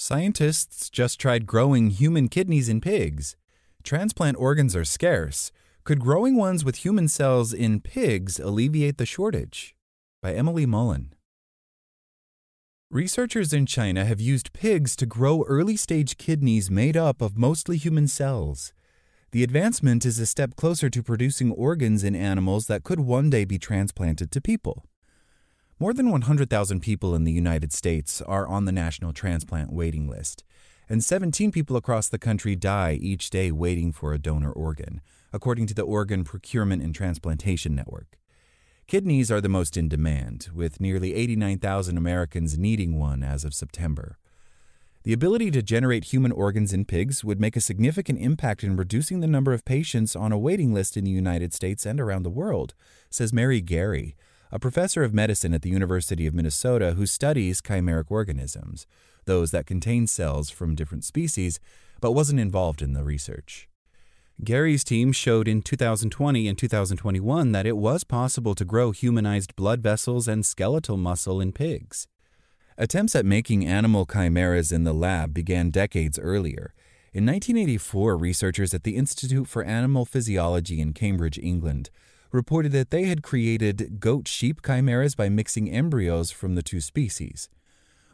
Scientists just tried growing human kidneys in pigs. Transplant organs are scarce. Could growing ones with human cells in pigs alleviate the shortage? By Emily Mullin. Researchers in China have used pigs to grow early stage kidneys made up of mostly human cells. The advancement is a step closer to producing organs in animals that could one day be transplanted to people. More than 100,000 people in the United States are on the national transplant waiting list, and 17 people across the country die each day waiting for a donor organ, according to the Organ Procurement and Transplantation Network. Kidneys are the most in demand, with nearly 89,000 Americans needing one as of September. The ability to generate human organs in pigs would make a significant impact in reducing the number of patients on a waiting list in the United States and around the world, says Mary Garry, a professor of medicine at the University of Minnesota who studies chimeric organisms, those that contain cells from different species, but wasn't involved in the research. Garry's team showed in 2020 and 2021 that it was possible to grow humanized blood vessels and skeletal muscle in pigs. Attempts at making animal chimeras in the lab began decades earlier. In 1984, researchers at the Institute for Animal Physiology in Cambridge, England, reported that they had created goat sheep chimeras by mixing embryos from the two species.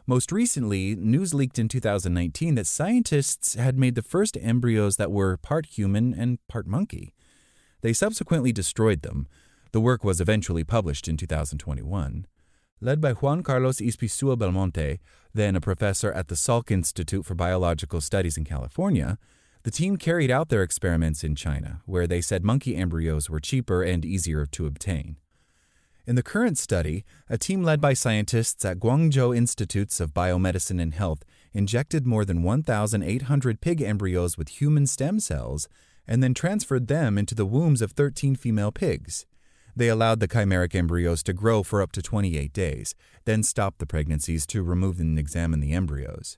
Most recently, news leaked in 2019 that scientists had made the first embryos that were part human and part monkey. They subsequently destroyed them. The work was eventually published in 2021. Led by Juan Carlos Izpisua Belmonte, then a professor at the Salk Institute for Biological Studies in California, the team carried out their experiments in China, where they said monkey embryos were cheaper and easier to obtain. In the current study, a team led by scientists at Guangzhou Institutes of Biomedicine and Health injected more than 1,800 pig embryos with human stem cells and then transferred them into the wombs of 13 female pigs. They allowed the chimeric embryos to grow for up to 28 days, then stopped the pregnancies to remove and examine the embryos.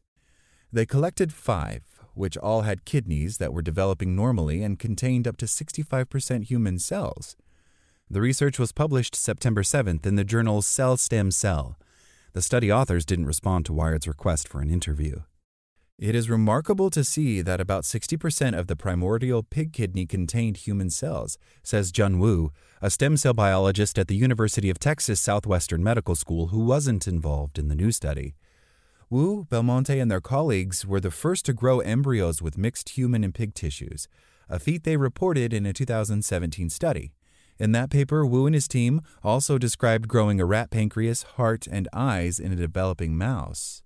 They collected five, which all had kidneys that were developing normally and contained up to 65% human cells. The research was published September 7th in the journal Cell Stem Cell. The study authors didn't respond to Wired's request for an interview. It is remarkable to see that about 60% of the primordial pig kidney contained human cells, says Jun Wu, a stem cell biologist at the University of Texas Southwestern Medical School who wasn't involved in the new study. Wu, Belmonte, and their colleagues were the first to grow embryos with mixed human and pig tissues, a feat they reported in a 2017 study. In that paper, Wu and his team also described growing a rat pancreas, heart, and eyes in a developing mouse.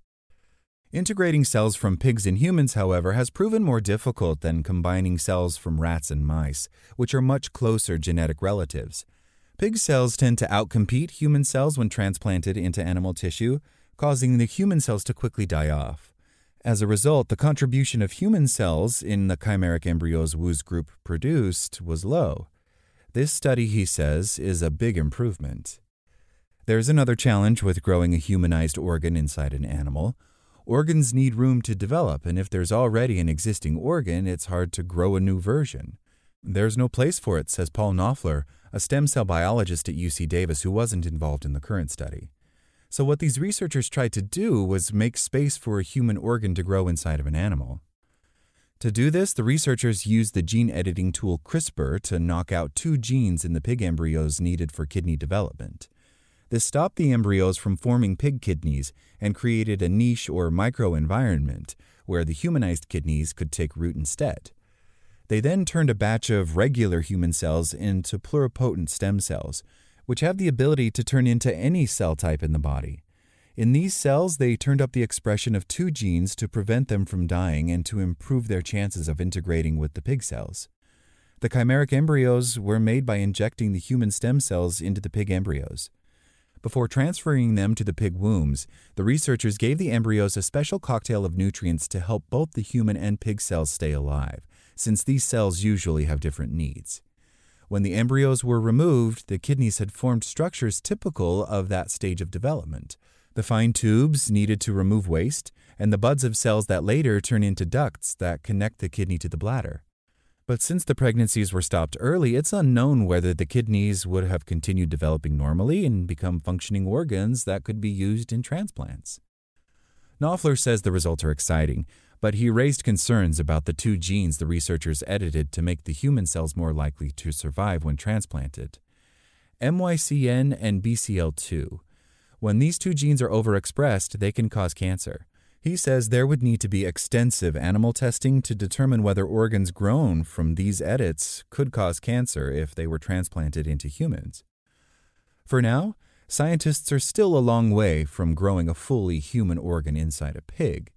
Integrating cells from pigs and humans, however, has proven more difficult than combining cells from rats and mice, which are much closer genetic relatives. Pig cells tend to outcompete human cells when transplanted into animal tissue, causing the human cells to quickly die off. As a result, the contribution of human cells in the chimeric embryos Wu's group produced was low. This study, he says, is a big improvement. There's another challenge with growing a humanized organ inside an animal. Organs need room to develop, and if there's already an existing organ, it's hard to grow a new version. There's no place for it, says Paul Knoepfler, a stem cell biologist at UC Davis who wasn't involved in the current study. So, what these researchers tried to do was make space for a human organ to grow inside of an animal. To do this, the researchers used the gene editing tool CRISPR to knock out two genes in the pig embryos needed for kidney development. This stopped the embryos from forming pig kidneys and created a niche or microenvironment where the humanized kidneys could take root instead. They then turned a batch of regular human cells into pluripotent stem cells, which have the ability to turn into any cell type in the body. In these cells, they turned up the expression of two genes to prevent them from dying and to improve their chances of integrating with the pig cells. The chimeric embryos were made by injecting the human stem cells into the pig embryos. Before transferring them to the pig wombs, the researchers gave the embryos a special cocktail of nutrients to help both the human and pig cells stay alive, since these cells usually have different needs. When the embryos were removed, the kidneys had formed structures typical of that stage of development, the fine tubes needed to remove waste, and the buds of cells that later turn into ducts that connect the kidney to the bladder. But since the pregnancies were stopped early, it's unknown whether the kidneys would have continued developing normally and become functioning organs that could be used in transplants. Knoepfler says the results are exciting, but he raised concerns about the two genes the researchers edited to make the human cells more likely to survive when transplanted MYCN and BCL2. When these two genes are overexpressed, they can cause cancer. He says there would need to be extensive animal testing to determine whether organs grown from these edits could cause cancer if they were transplanted into humans. For now, scientists are still a long way from growing a fully human organ inside a pig.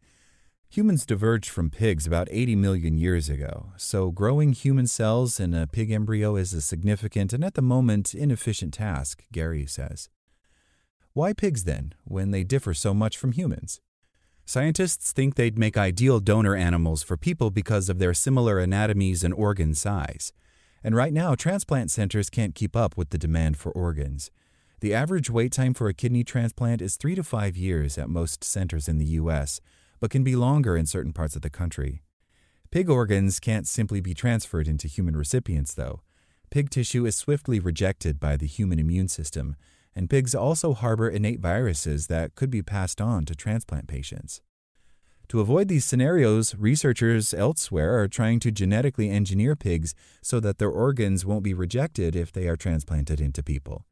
Humans diverged from pigs about 80 million years ago, so growing human cells in a pig embryo is a significant and at the moment inefficient task, Garry says. Why pigs then, when they differ so much from humans? Scientists think they'd make ideal donor animals for people because of their similar anatomies and organ size. And right now, transplant centers can't keep up with the demand for organs. The average wait time for a kidney transplant is three to five years at most centers in the U.S., but can be longer in certain parts of the country. Pig organs can't simply be transferred into human recipients, though. Pig tissue is swiftly rejected by the human immune system, and pigs also harbor innate viruses that could be passed on to transplant patients. To avoid these scenarios, researchers elsewhere are trying to genetically engineer pigs so that their organs won't be rejected if they are transplanted into people.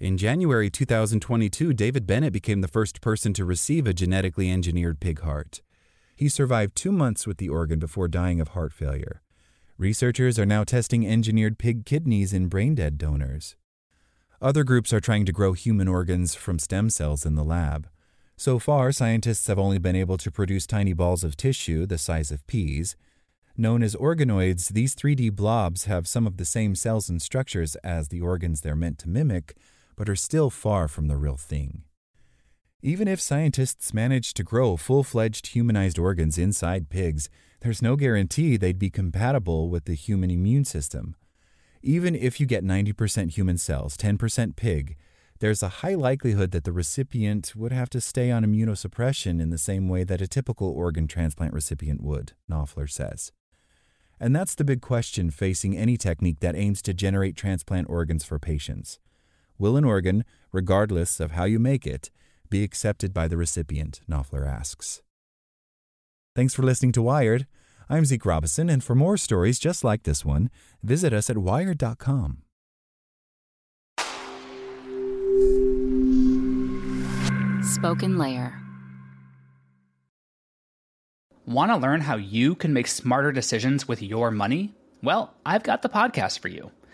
In January 2022, David Bennett became the first person to receive a genetically engineered pig heart. He survived two months with the organ before dying of heart failure. Researchers are now testing engineered pig kidneys in brain dead donors. Other groups are trying to grow human organs from stem cells in the lab. So far, scientists have only been able to produce tiny balls of tissue the size of peas. Known as organoids, these 3D blobs have some of the same cells and structures as the organs they're meant to mimic, but are still far from the real thing. Even if scientists manage to grow full fledged humanized organs inside pigs, there's no guarantee they'd be compatible with the human immune system. Even if you get 90% human cells, 10% pig, there's a high likelihood that the recipient would have to stay on immunosuppression in the same way that a typical organ transplant recipient would, Knoepfler says. And that's the big question facing any technique that aims to generate transplant organs for patients. Will an organ, regardless of how you make it, be accepted by the recipient? Knoepfler asks. Thanks for listening to Wired. I'm Zeke Robison, and for more stories just like this one, visit us at wired.com. Spoken Layer. Want to learn how you can make smarter decisions with your money? Well, I've got the podcast for you.